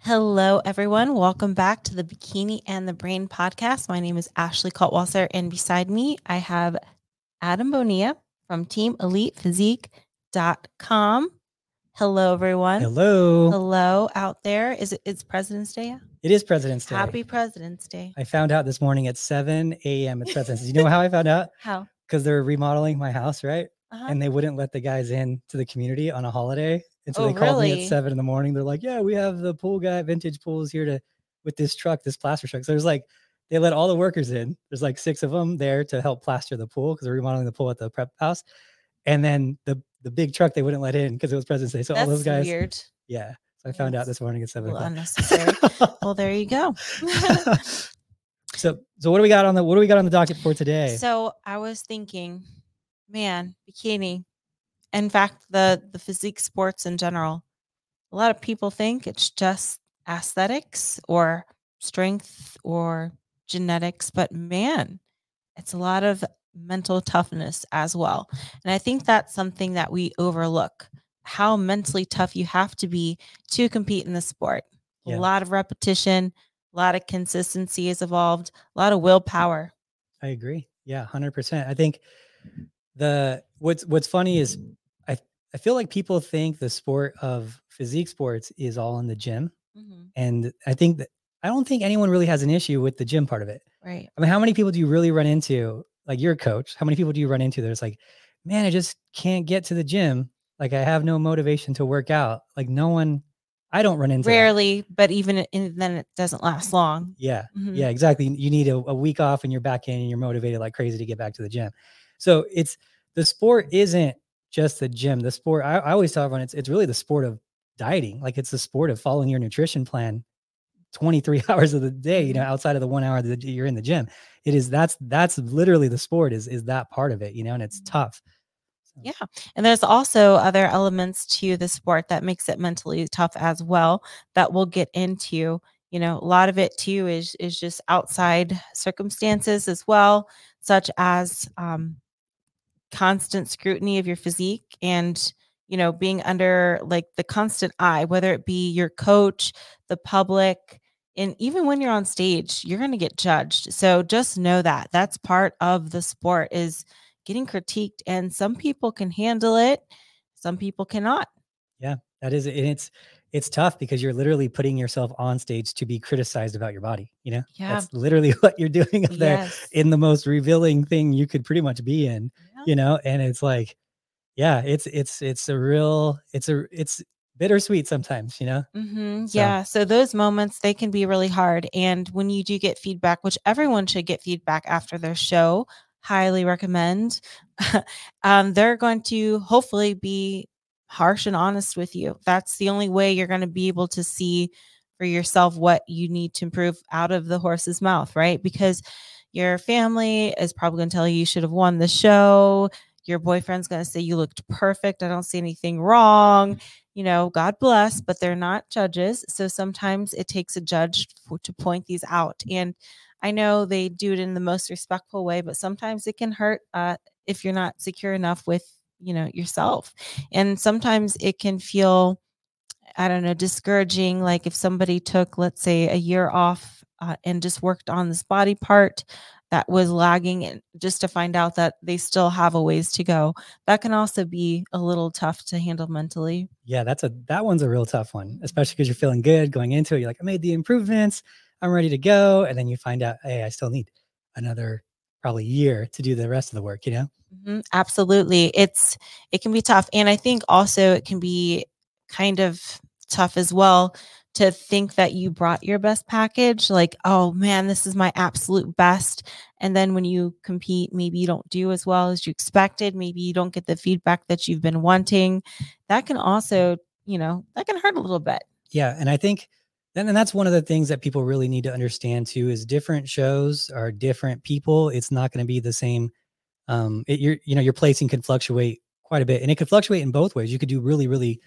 Hello, everyone. Welcome back to the Bikini and the Brain podcast. My name is Ashley Kaltwasser, and beside me, I have Adam Bonilla from Team Elite Physique.com. Hello, everyone. Hello. Hello out there. Is it it's President's Day? It is President's Day. Happy President's Day. I found out this morning at 7 a.m. It's President's Day. You know how I found out? How? Because they're remodeling my house, right? Uh-huh. And they wouldn't let the guys in to the community on a holiday. And so Oh, they called me at seven in the morning. They're like, Yeah, we have the pool guy, vintage pools here to with this truck, this plaster truck. So there's like they let all the workers in. There's like six of them there to help plaster the pool because they're remodeling the pool at the prep house. And then the the big truck they wouldn't let in because it was President's Day. So That's all those guys, weird. yeah. So I found out this morning at seven o'clock. unnecessary. well, there you go. so so what do we got on the what do we got on the docket for today? So I was thinking, man, bikini. In fact, the the physique sports in general, a lot of people think it's just aesthetics or strength or genetics, but man, it's a lot of mental toughness as well. And I think that's something that we overlook. How mentally tough you have to be to compete in the sport. A lot of repetition, a lot of consistency is evolved, a lot of willpower. I agree. Yeah, hundred percent. I think the what's what's funny is I I feel like people think the sport of physique sports is all in the gym, Mhm. and I think that I don't think anyone really has an issue with the gym part of it. Right. I mean, how many people do you really run into? Like you're coach. How many people do you run into? There's like, man, I just can't get to the gym. Like I have no motivation to work out. Like no one. I don't run into that. Rarely, but even in, then it doesn't last long. Yeah. Mhm. Yeah, exactly. You need a, a week off and you're back in and you're motivated like crazy to get back to the gym. So it's the sport isn't just the gym. The sport, I, I always tell everyone it's it's really the sport of dieting. Like it's the sport of following your nutrition plan 23 hours of the day, you know, Mhm. outside of the one hour that you're in the gym. It is that's that's literally the sport is is that part of it, you know, and it's Mhm. tough. Yeah. And there's also other elements to the sport that makes it mentally tough as well that we'll get into. You know, a lot of it too is is just outside circumstances as well, such as um, constant scrutiny of your physique and you know being under like the constant eye, whether it be your coach, the public, and even when you're on stage, you're going to get judged. So just know that that's part of the sport is getting critiqued and some people can handle it some people cannot Yeah, That is and it's it's tough because you're literally putting yourself on stage to be criticized about your body, you know? Yeah. That's literally what you're doing up there. yes in the most revealing thing you could pretty much be in. You know and it's like yeah it's it's it's a real it's a it's bittersweet sometimes you know? Hmm So- yeah so those moments they can be really hard and when you do get feedback which everyone should get feedback after their show highly recommend um, they're going to hopefully be harsh and honest with you. That's the only way you're going to be able to see for yourself what you need to improve out of the horse's mouth right? Because your family is probably going to tell you you should have won the show. Your boyfriend's going to say you looked perfect. I don't see anything wrong. You know god bless but they're not judges. So sometimes it takes a judge for, to point these out. And i know they do it in the most respectful way but sometimes it can hurt uh, if you're not secure enough with you know yourself. And sometimes it can feel i don't know discouraging. Like if somebody took let's say a year off uh, and just worked on this body part that was lagging and just to find out that they still have a ways to go. That can also be a little tough to handle mentally. Yeah that's a that one's a real tough one especially because you're feeling good going into it you're like i made the improvements i'm ready to go and then you find out hey i still need another probably year to do the rest of the work you know? Mhm, absolutely it's it can be tough and i think also it can be kind of tough as well to think that you brought your best package like oh man this is my absolute best and then when you compete maybe you don't do as well as you expected maybe you don't get the feedback that you've been wanting that can also you know that can hurt a little bit Yeah, and I think then and that's one of the things that people really need to understand too is different shows are different people. It's not going to be the same. Um, it, your you know your placing can fluctuate quite a bit, and it could fluctuate in both ways. You could do really really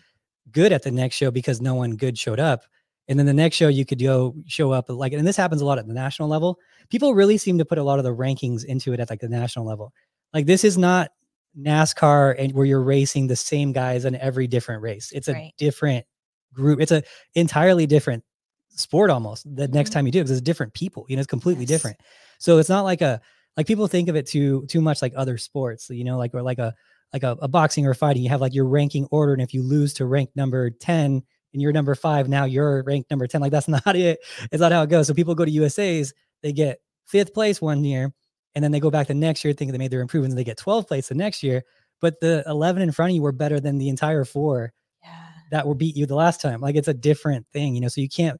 good at the next show because no one good showed up, and then the next show you could go show up like and this happens a lot at the national level. People really seem to put a lot of the rankings into it at like the national level. Like this is not NASCAR and where you're racing the same guys in every different race. It's a Right. different group. It's a entirely different sport almost the next Mhm. time you do because it's different people. You know, it's completely Yes. different. So it's not like a like people think of it too too much like other sports. You know, like or like a like a, a boxing or fighting. You have like your ranking order, and if you lose to rank number ten and you're number five, now you're ranked number ten. Like that's not it. It's not how it goes. So people go to USA's, they get fifth place one year, and then they go back the next year thinking they made their improvements, and they get 12th place the next year. But the 11 in front of you were better than the entire four Yeah. that were beat you the last time. Like it's a different thing, you know. So you can't.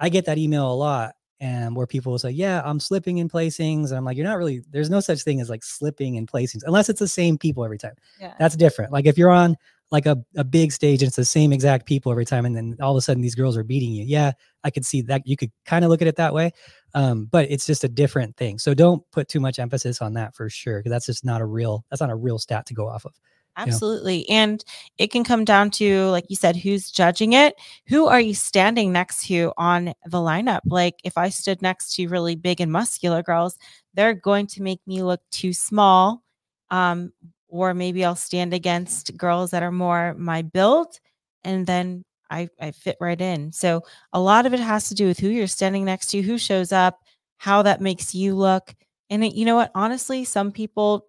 I get that email a lot, and where people will say, "Yeah, I'm slipping in placings," and I'm like, "You're not really. There's no such thing as like slipping in placings, unless it's the same people every time. Yeah. That's different. Like if you're on like a, a big stage and it's the same exact people every time, and then all of a sudden these girls are beating you. Yeah, I could see that. You could kind of look at it that way, um, but it's just a different thing. So don't put too much emphasis on that for sure, because that's just not a real. That's not a real stat to go off of. Absolutely. And it can come down to, like you said, who's judging it? Who are you standing next to on the lineup? Like, if I stood next to really big and muscular girls, they're going to make me look too small. Um, or maybe I'll stand against girls that are more my build, and then I, I fit right in. So, a lot of it has to do with who you're standing next to, who shows up, how that makes you look. And it, you know what? Honestly, some people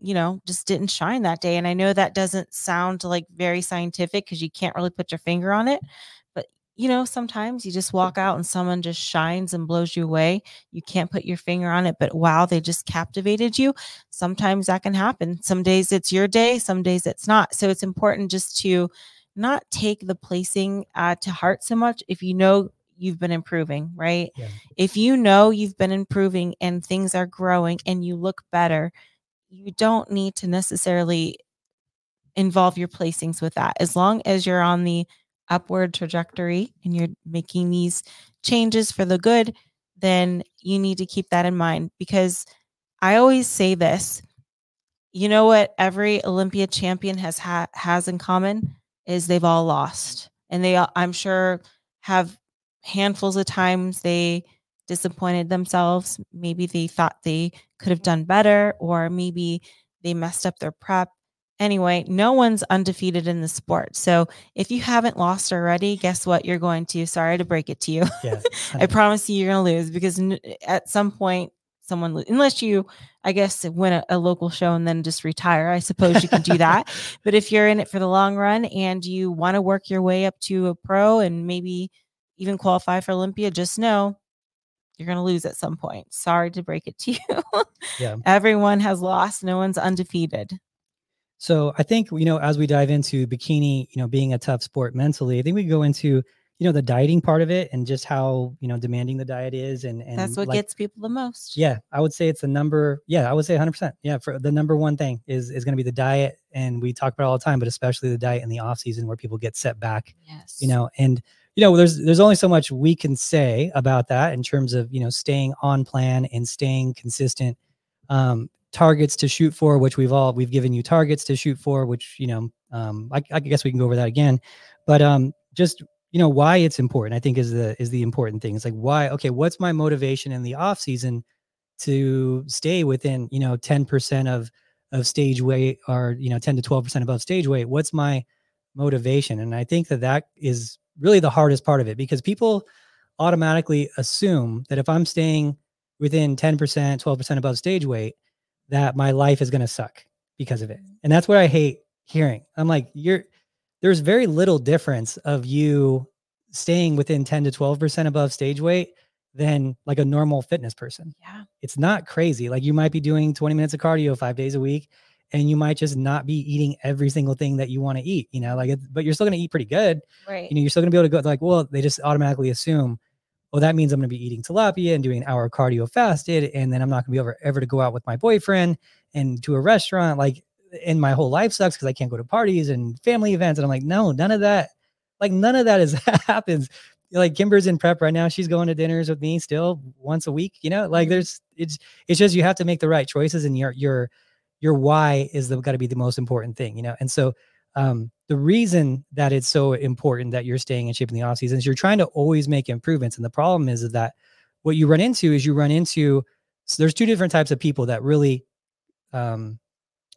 you know, just didn't shine that day. And I know that doesn't sound like very scientific because you can't really put your finger on it. You know, sometimes you just walk out and someone just shines and blows you away. You can't put your finger on it, but wow, they just captivated you. Sometimes that can happen. Some days it's your day, some days it's not. So it's important just to not take the placing uh, to heart so much if you know you've been improving, right? Yeah. If you know you've been improving and things are growing and you look better, you don't need to necessarily involve your placings with that. As long as you're on the upward trajectory and you're making these changes for the good, then you need to keep that in mind because I always say this. You know what every Olympia champion has ha- has in common is they've all lost. And they I'm sure have handfuls of times they disappointed themselves. Maybe they thought they could have done better, or maybe they messed up their prep. Anyway, no one's undefeated in the sport. So if you haven't lost already, guess what? You're going to. Sorry to break it to you. Yeah. I promise you, you're going to lose because at some point, someone, unless you, I guess, win a, a local show and then just retire, I suppose you can do that. but if you're in it for the long run and you want to work your way up to a pro and maybe even qualify for Olympia, just know you're going to lose at some point. Sorry to break it to you. Yeah. Everyone has lost, no one's undefeated. So I think you know as we dive into bikini, you know, being a tough sport mentally, I think we go into you know the dieting part of it and just how you know demanding the diet is, and and That's what like, gets people the most. Yeah, I would say it's the number. Yeah, I would say 100. percent Yeah, for the number one thing is is going to be the diet, and we talk about it all the time, but especially the diet in the off season where people get set back. Yes. You know, and you know, there's there's only so much we can say about that in terms of you know staying on plan and staying consistent. Um, targets to shoot for, which we've all we've given you targets to shoot for, which you know, um, I, I guess we can go over that again, but um, just you know why it's important. I think is the is the important thing. It's like why? Okay, what's my motivation in the off season to stay within you know ten percent of of stage weight or you know 10 to 12 percent above stage weight? What's my motivation? And I think that that is really the hardest part of it because people automatically assume that if I'm staying within 10%, 12% above stage weight, that my life is going to suck because of it. Mm-hmm. And that's what I hate hearing. I'm like, you're there's very little difference of you staying within 10 to 12% above stage weight than like a normal fitness person. Yeah. It's not crazy. Like you might be doing 20 minutes of cardio 5 days a week and you might just not be eating every single thing that you want to eat, you know, like but you're still going to eat pretty good Right. you know, you're still gonna be able to go like, well, they just automatically assume, well, that means I'm gonna be eating tilapia and doing an hour cardio fasted, and then I'm not gonna be able ever to go out with my boyfriend and to a restaurant. Like, and my whole life sucks because I can't go to parties and family events. And I'm like, no, none of that, like none of that is happens. Like Kimber's in prep right now. She's going to dinners with me still once a week. You know, like Mhm. there's it's it's just you have to make the right choices and your your your why is the got to be the most important thing, you know. And so um, the reason that it's so important that you're staying in shape in the off season is you're trying to always make improvements. And the problem is, that what you run into is you run into so there's two different types of people that really um,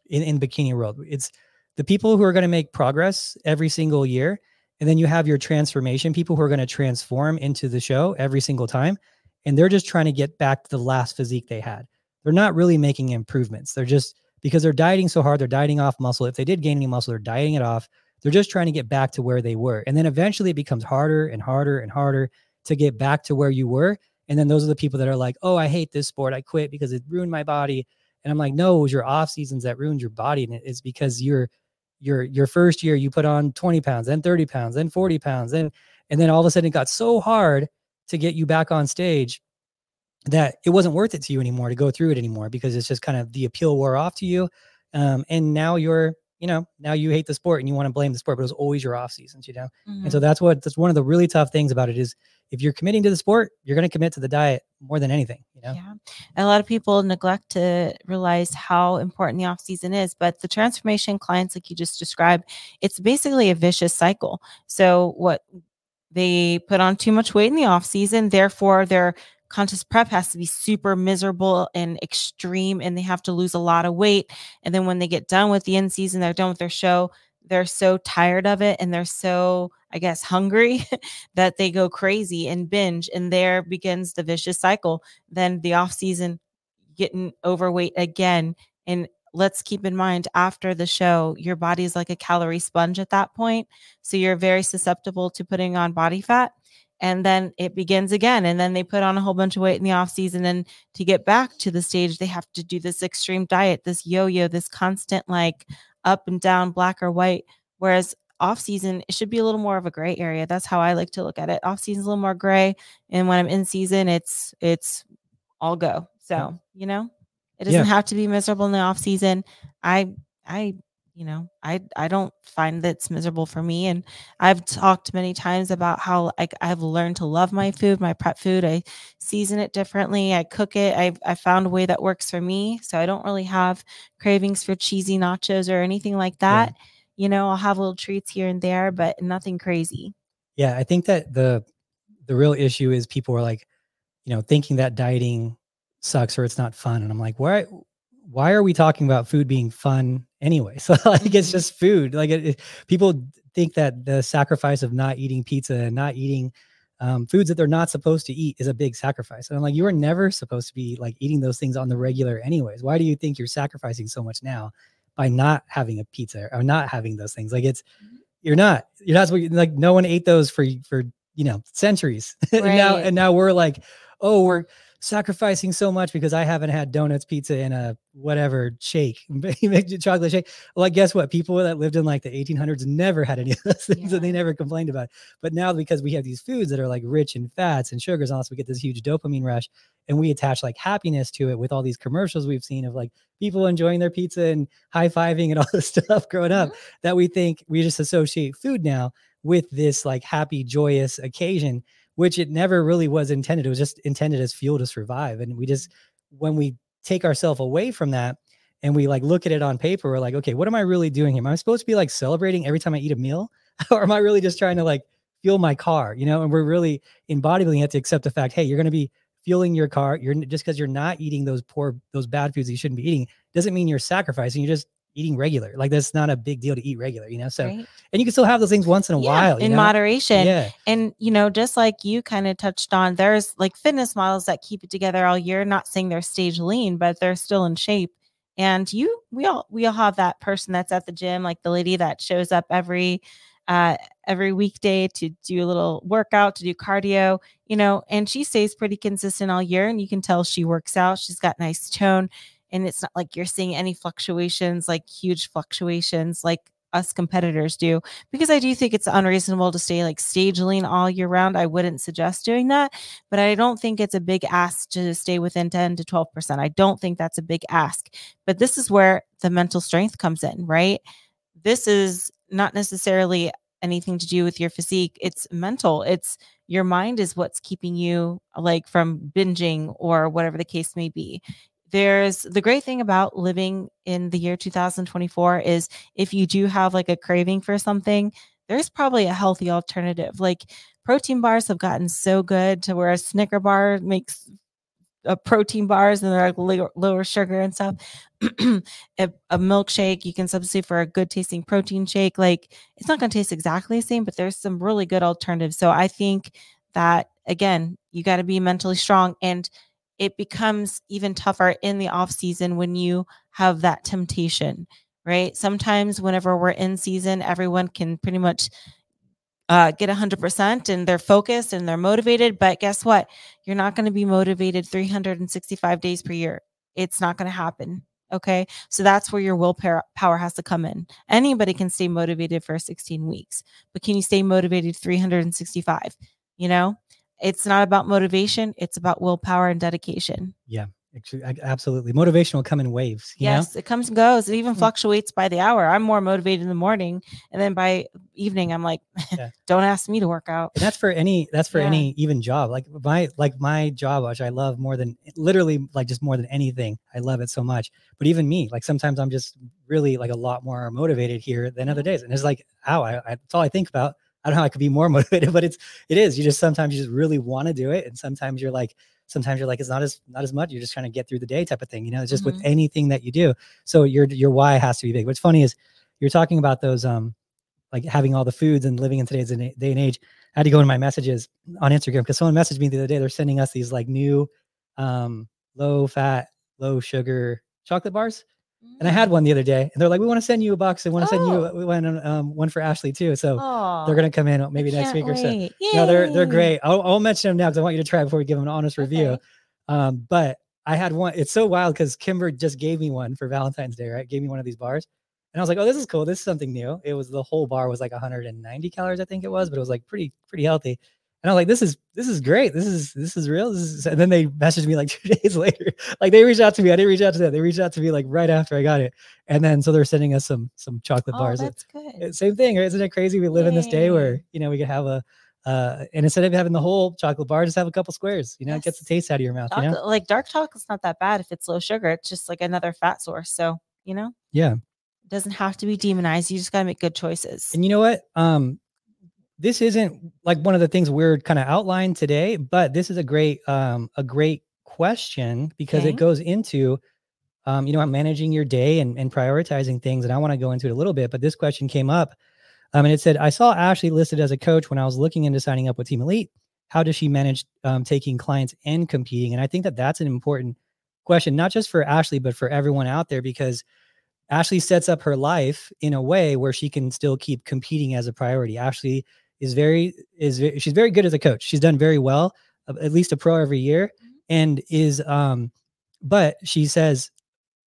in in bikini world. It's the people who are going to make progress every single year, And then you have your transformation people who are going to transform into the show every single time. And they're just trying to get back to the last physique they had. They're not really making improvements. They're just because they're dieting so hard, they're dieting off muscle. If they did gain any muscle, they're dieting it off. They're just trying to get back to where they were. And then eventually it becomes harder and harder and harder to get back to where you were. And then those are the people that are like, oh, I hate this sport. I quit because it ruined my body. And I'm like, no, it was your off seasons that ruined your body. And it's because you're your your first year you put on 20 pounds, then 30 pounds, then 40 pounds, then and then all of a sudden it got so hard to get you back on stage that it wasn't worth it to you anymore to go through it anymore because it's just kind of the appeal wore off to you. Um, and now you're, you know, now you hate the sport and you want to blame the sport, but it was always your off seasons, you know? Mm-hmm. And so mm-hmm. that's what, that's one of the really tough things about it is if you're committing to the sport, you're going to commit to the diet more than anything, you know? Yeah. A lot of people neglect to realize how important the off season is, but the transformation clients, like you just described, it's basically a vicious cycle. So what they put on too much weight in the off season, therefore they're contest prep has to be super miserable and extreme and they have to lose a lot of weight and then when they get done with the end season they're done with their show they're so tired of it and they're so i guess hungry that they go crazy and binge and there begins the vicious cycle. Then the off season getting overweight again and let's keep in mind after the show your body is like a calorie sponge at that point so you're very susceptible to putting on body fat and then it begins again and then they put on a whole bunch of weight in the off season and to get back to the stage they have to do this extreme diet this yo-yo this constant like up and down black or white whereas off season it should be a little more of a gray area. That's how i like to look at it. Off season is a little more gray and when i'm in season it's it's all go. So you know it doesn't yeah. have to be miserable in the off season. I i you know i i don't find that it's miserable for me and i've talked many times about how like i've learned to love my food my prep food i season it differently i cook it i i found a way that works for me so i don't really have cravings for cheesy nachos or anything like that yeah. you know i'll have little treats here and there but nothing crazy yeah i think that the the real issue is people are like you know thinking that dieting sucks or it's not fun and i'm like why why are we talking about food being fun anyway. So like it's mm-hmm. just food. Like it, it, people think that the sacrifice of not eating pizza and not eating um, foods that they're not supposed to eat is a big sacrifice. And I'm like, you are never supposed to be like eating those things on the regular, anyways. Why do you think you're sacrificing so much now by not having a pizza or not having those things? Like it's mm-hmm. you're not you're not like no one ate those for for you know centuries. Right. and now and now we're like, oh, we're sacrificing so much because I haven't had donuts, pizza, and a whatever shake, chocolate shake. Well, guess what? People that lived in like the 1800s never had any of those things yeah. and they never complained about it. But now, because we have these foods that are like rich in fats and sugars, and also we get this huge dopamine rush and we attach like happiness to it with all these commercials we've seen of like people enjoying their pizza and high fiving and all this stuff growing up mm-hmm. that we think we just associate food now with this like happy, joyous occasion which it never really was intended. It was just intended as fuel to survive. And we just, when we take ourselves away from that and we like look at it on paper, we're like, okay, what am I really doing here? Am I supposed to be like celebrating every time I eat a meal? or am I really just trying to like fuel my car? You know, and we're really in bodybuilding, you have to accept the fact, hey, you're going to be fueling your car. You're just because you're not eating those poor, those bad foods you shouldn't be eating doesn't mean you're sacrificing. You're just eating regular. Like that's not a big deal to eat regular, you know? So, right. and you can still have those things once in a yeah, while in know? moderation. Yeah. And, you know, just like you kind of touched on, there's like fitness models that keep it together all year, not saying they're stage lean, but they're still in shape. And you, we all, we all have that person that's at the gym, like the lady that shows up every, uh, every weekday to do a little workout, to do cardio, you know, and she stays pretty consistent all year. And you can tell she works out. She's got nice tone and it's not like you're seeing any fluctuations like huge fluctuations like us competitors do because I do think it's unreasonable to stay like stage lean all year round. I wouldn't suggest doing that, but I don't think it's a big ask to stay within 10 to 12%. I don't think that's a big ask. But this is where the mental strength comes in, right? This is not necessarily anything to do with your physique. It's mental. It's your mind is what's keeping you like from binging or whatever the case may be there's the great thing about living in the year 2024 is if you do have like a craving for something, there's probably a healthy alternative. Like protein bars have gotten so good to where a Snicker bar makes protein bars and they're like lower, sugar and stuff. a milkshake you can substitute for a good tasting protein shake. Like it's not going to taste exactly the same, but there's some really good alternatives. So I think that again, you got to be mentally strong and it becomes even tougher in the off season when you have that temptation, right? Sometimes whenever we're in season, everyone can pretty much uh, get 100% and they're focused and they're motivated. But guess what? You're not going to be motivated 365 days per year. It's not going to happen. Okay. So that's where your willpower power has to come in. Anybody can stay motivated for 16 weeks, but can you stay motivated 365? You know, it's not about motivation, it's about willpower and dedication. Yeah. Absolutely. Motivation will come in waves. yes, know? it comes and goes. It even mm. fluctuates by the hour. I'm more motivated in the morning. And then by evening, I'm like, yeah. don't ask me to work out. And that's for any, that's for yeah. any even job. Like my, like my job, which I love more than literally like just more than anything. I love it so much. But even me, like sometimes I'm just really like a lot more motivated here than other days. And it's like, ow, I, I, that's all I think about. I don't know how I could be more motivated, but it's, it is. You just sometimes you just really want to do it. And sometimes you're like, sometimes you're like it's not as not as much you're just trying to get through the day type of thing you know it's just mm-hmm. with anything that you do so your your why has to be big what's funny is you're talking about those um like having all the foods and living in today's day and age i had to go in my messages on instagram because someone messaged me the other day they're sending us these like new um low fat low sugar chocolate bars and I had one the other day, and they're like, "We want to send you a box. They want to oh. send you oh. we want um, one for Ashley too." So Aww. they're gonna come in maybe next week wait. or so. Yay. No, they're they're great. I'll, I'll mention them now because I want you to try before we give them an honest okay. review. Um, but I had one. It's so wild because Kimber just gave me one for Valentine's Day. Right, gave me one of these bars, and I was like, "Oh, this is cool. This is something new." It was the whole bar was like 190 calories, I think it was, but it was like pretty pretty healthy. And I'm like, this is this is great. This is this is real. This is and then they messaged me like two days later. Like they reached out to me. I didn't reach out to them. They reached out to me like right after I got it. And then so they're sending us some some chocolate oh, bars. That's good. Same thing, right? Isn't it crazy? We live Yay. in this day where you know we could have a uh, and instead of having the whole chocolate bar, just have a couple squares. You know, yes. it gets the taste out of your mouth. Chocolate, you know? Like dark chocolate's not that bad if it's low sugar. It's just like another fat source. So you know. Yeah. It doesn't have to be demonized. You just got to make good choices. And you know what? Um, this isn't like one of the things we're kind of outlined today, but this is a great um a great question because okay. it goes into um, you know, I'm managing your day and, and prioritizing things. And I want to go into it a little bit, but this question came up. Um, and it said, I saw Ashley listed as a coach when I was looking into signing up with Team Elite. How does she manage um, taking clients and competing? And I think that that's an important question, not just for Ashley, but for everyone out there, because Ashley sets up her life in a way where she can still keep competing as a priority. Ashley is very is she's very good as a coach. She's done very well, at least a pro every year, mm-hmm. and is um, but she says,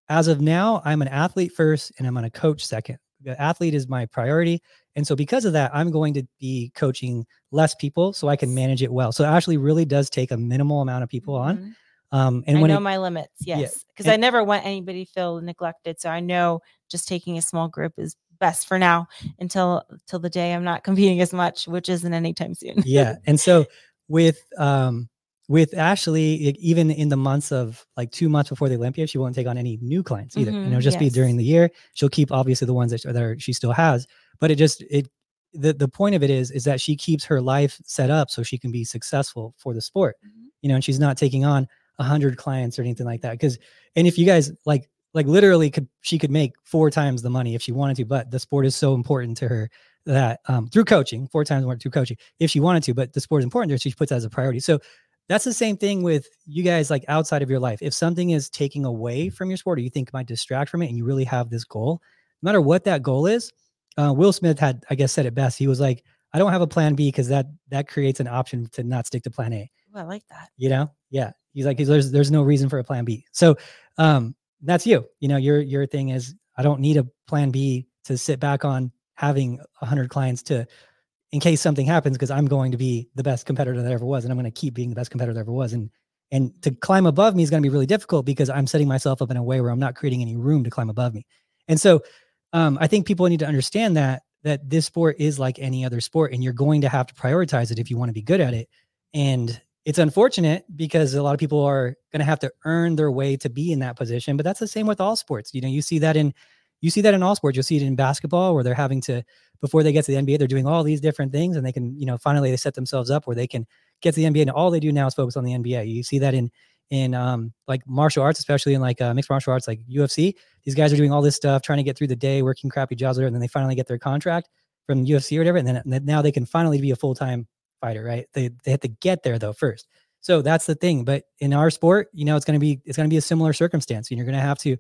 as of now, I'm an athlete first, and I'm on a coach second. The athlete is my priority, and so because of that, I'm going to be coaching less people so I can manage it well. So Ashley really does take a minimal amount of people mm-hmm. on. Um, and I when know it, my limits, yes, because yeah. I never want anybody feel neglected. So I know just taking a small group is best for now until till the day I'm not competing as much, which isn't anytime soon. yeah. And so with um with Ashley, even in the months of like two months before the Olympia, she won't take on any new clients either. Mm-hmm, and it'll just yes. be during the year. She'll keep obviously the ones that, that are, she still has, but it just it the the point of it is is that she keeps her life set up so she can be successful for the sport. Mm-hmm. You know, and she's not taking on a hundred clients or anything like that. Because and if you guys like like literally could she could make four times the money if she wanted to but the sport is so important to her that um, through coaching four times more through coaching if she wanted to but the sport is important to her so she puts that as a priority. So that's the same thing with you guys like outside of your life. If something is taking away from your sport or you think might distract from it and you really have this goal no matter what that goal is uh, will smith had i guess said it best. He was like i don't have a plan b because that that creates an option to not stick to plan a. Ooh, i like that. You know? Yeah. He's like there's there's no reason for a plan b. So um that's you. You know, your your thing is I don't need a plan B to sit back on having a hundred clients to in case something happens because I'm going to be the best competitor that ever was and I'm going to keep being the best competitor that ever was and and to climb above me is going to be really difficult because I'm setting myself up in a way where I'm not creating any room to climb above me. And so um, I think people need to understand that that this sport is like any other sport and you're going to have to prioritize it if you want to be good at it. And it's unfortunate because a lot of people are going to have to earn their way to be in that position but that's the same with all sports. You know you see that in you see that in all sports. You'll see it in basketball where they're having to before they get to the nba they're doing all these different things and they can you know finally they set themselves up where they can get to the nba and all they do now is focus on the nba you see that in in um like martial arts, especially in like uh, mixed martial arts, like UFC. These guys are doing all this stuff, trying to get through the day, working crappy jobs, and then they finally get their contract from UFC or whatever, and then, now they can finally be a full time fighter, right? They they have to get there though first. So that's the thing. But in our sport, you know, it's gonna be it's gonna be a similar circumstance. And you're gonna have to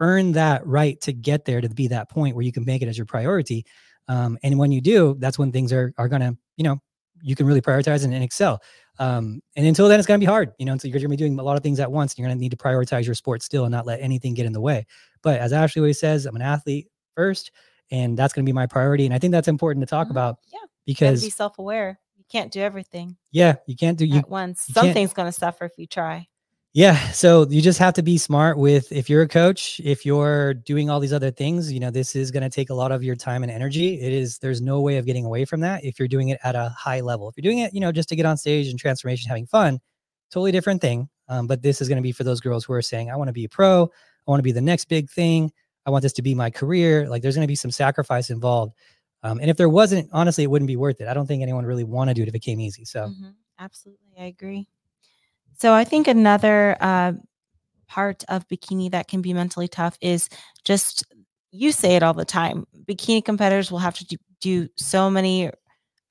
earn that right to get there to be that point where you can make it as your priority. Um, and when you do, that's when things are are gonna, you know, you can really prioritize and, and excel. Um, and until then, it's gonna be hard, you know. And so you're gonna be doing a lot of things at once. And you're gonna need to prioritize your sport still and not let anything get in the way. But as Ashley always says, I'm an athlete first, and that's gonna be my priority. And I think that's important to talk Mhm. about Yeah. because be self aware. You can't do everything yeah, you can't do you at once. you Something's going to suffer if you try. Yeah. So you just have to be smart with if you're a coach, if you're doing all these other things, you know, this is going to take a lot of your time and energy. It is, there's no way of getting away from that if you're doing it at a high level. If you're doing it, you know, just to get on stage and transformation, having fun, totally different thing. Um, but this is going to be for those girls who are saying, I want to be a pro. I want to be the next big thing. I want this to be my career. Like there's going to be some sacrifice involved. Um, and if there wasn't, honestly, it wouldn't be worth it. I don't think anyone really want to do it if it came easy. So Mhm. Absolutely. I agree. So I think another uh, part of bikini that can be mentally tough is just you say it all the time. Bikini competitors will have to do, do so many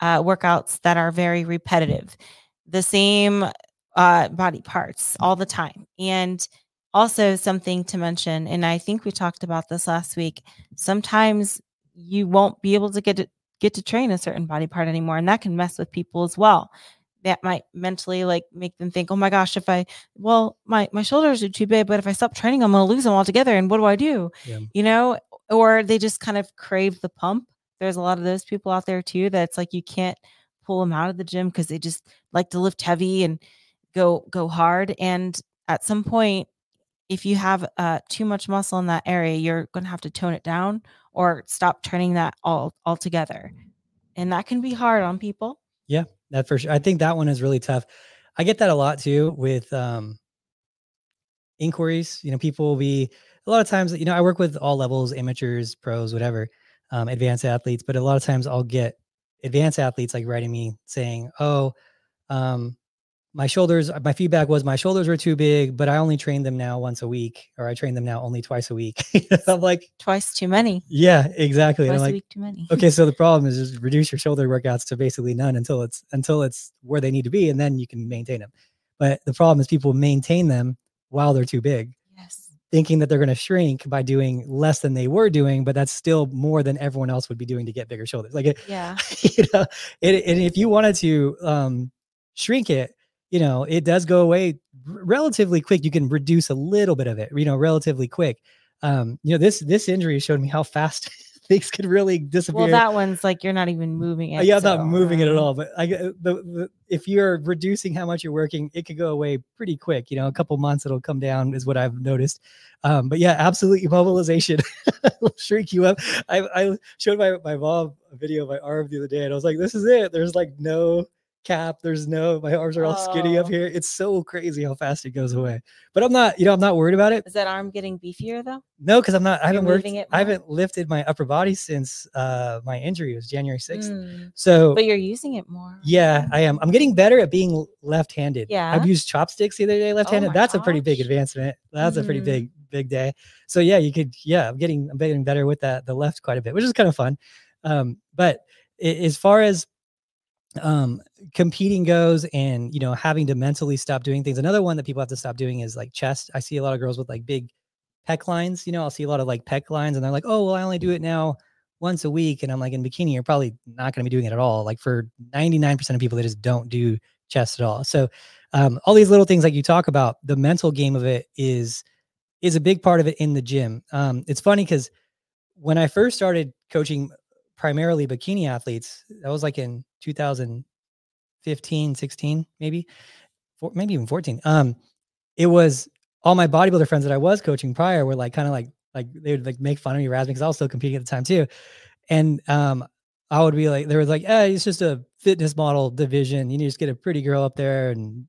uh, workouts that are very repetitive, the same uh, body parts all the time. And also, something to mention, and I think we talked about this last week, sometimes you won't be able to get to, get to train a certain body part anymore. And that can mess with people as well that might mentally like make them think, oh my gosh, if I well, my my shoulders are too big, but if I stop training, I'm gonna lose them altogether. And what do I do? Yeah. You know, or they just kind of crave the pump. There's a lot of those people out there too that's like you can't pull them out of the gym because they just like to lift heavy and go go hard. And at some point, if you have uh, too much muscle in that area, you're gonna have to tone it down or stop turning that all altogether. And that can be hard on people. Yeah, that for sure. I think that one is really tough. I get that a lot too with um inquiries. You know, people will be a lot of times, you know, I work with all levels, amateurs, pros, whatever, um, advanced athletes, but a lot of times I'll get advanced athletes like writing me saying, Oh, um, my shoulders, my feedback was my shoulders were too big, but I only train them now once a week, or I train them now only twice a week. I'm like, Twice too many. yeah, exactly. Twice I'm a week too many. okay so the problem is just reduce your shoulder workouts to basically none until it's until it's where they need to be and then you can maintain them but the problem is people maintain them while they're too big Yes. thinking that they're going to shrink by doing less than they were doing but that's still more than everyone else would be doing to get bigger shoulders like it, Yeah. you know it, and if you wanted to um shrink it you know it does go away relatively quick you can reduce a little bit of it you know relatively quick um you know this this injury showed me how fast things could really disappear Well, that one's like you're not even moving uh, it. yeah, I'm not so, moving it at um, all. But I, the, the if you're reducing how much you're working, it could go away pretty quick. You know, a couple months it'll come down is what I've noticed. Um, but yeah, absolute immobilization will shrink you up. I, I showed my my mom a video of my arm the other day, and I was like, "This is it. There's like no cap. There's no. My arms are all skinny up Oh. here. It's so crazy how fast it goes away. But I'm not. You know, I'm not worried about it. Is that arm getting beefier though? No, because I'm not. I You're haven't worked. it I haven't lifted my upper body since uh my injury. It was January 6th. Mm, So But you're using it more. yeah, I am. I'm getting better at being left-handed. Yeah. I've used chopsticks the other day left-handed. my That's a pretty big advancement. That's a pretty Mhm. big big day. So yeah, you could yeah, I'm getting I'm getting better with that the left quite a bit, which is kind of fun. Um but as far as um competing goes and you know having to mentally stop doing things. Another one that people have to stop doing is like chest i see a lot of girls with like big pec lines you know i'll see a lot of like pec lines and they're like oh well i only do it now once a week. And i'm like in bikini you're probably not going to be doing it at all. Like for 99% of people they just don't do chest at all. So um, all these little things like you talk about the mental game of it is is a big part of it in the gym. Um, it's funny because when i first started coaching primarily bikini athletes that was like in 2015 16 maybe four, maybe even 14 um it was all my bodybuilder friends that i was coaching prior were like kind of like like they would like make fun of me razz me because i was still competing at the time too and um i would be like they were like hey it's just a fitness model division you need to just get a pretty girl up there and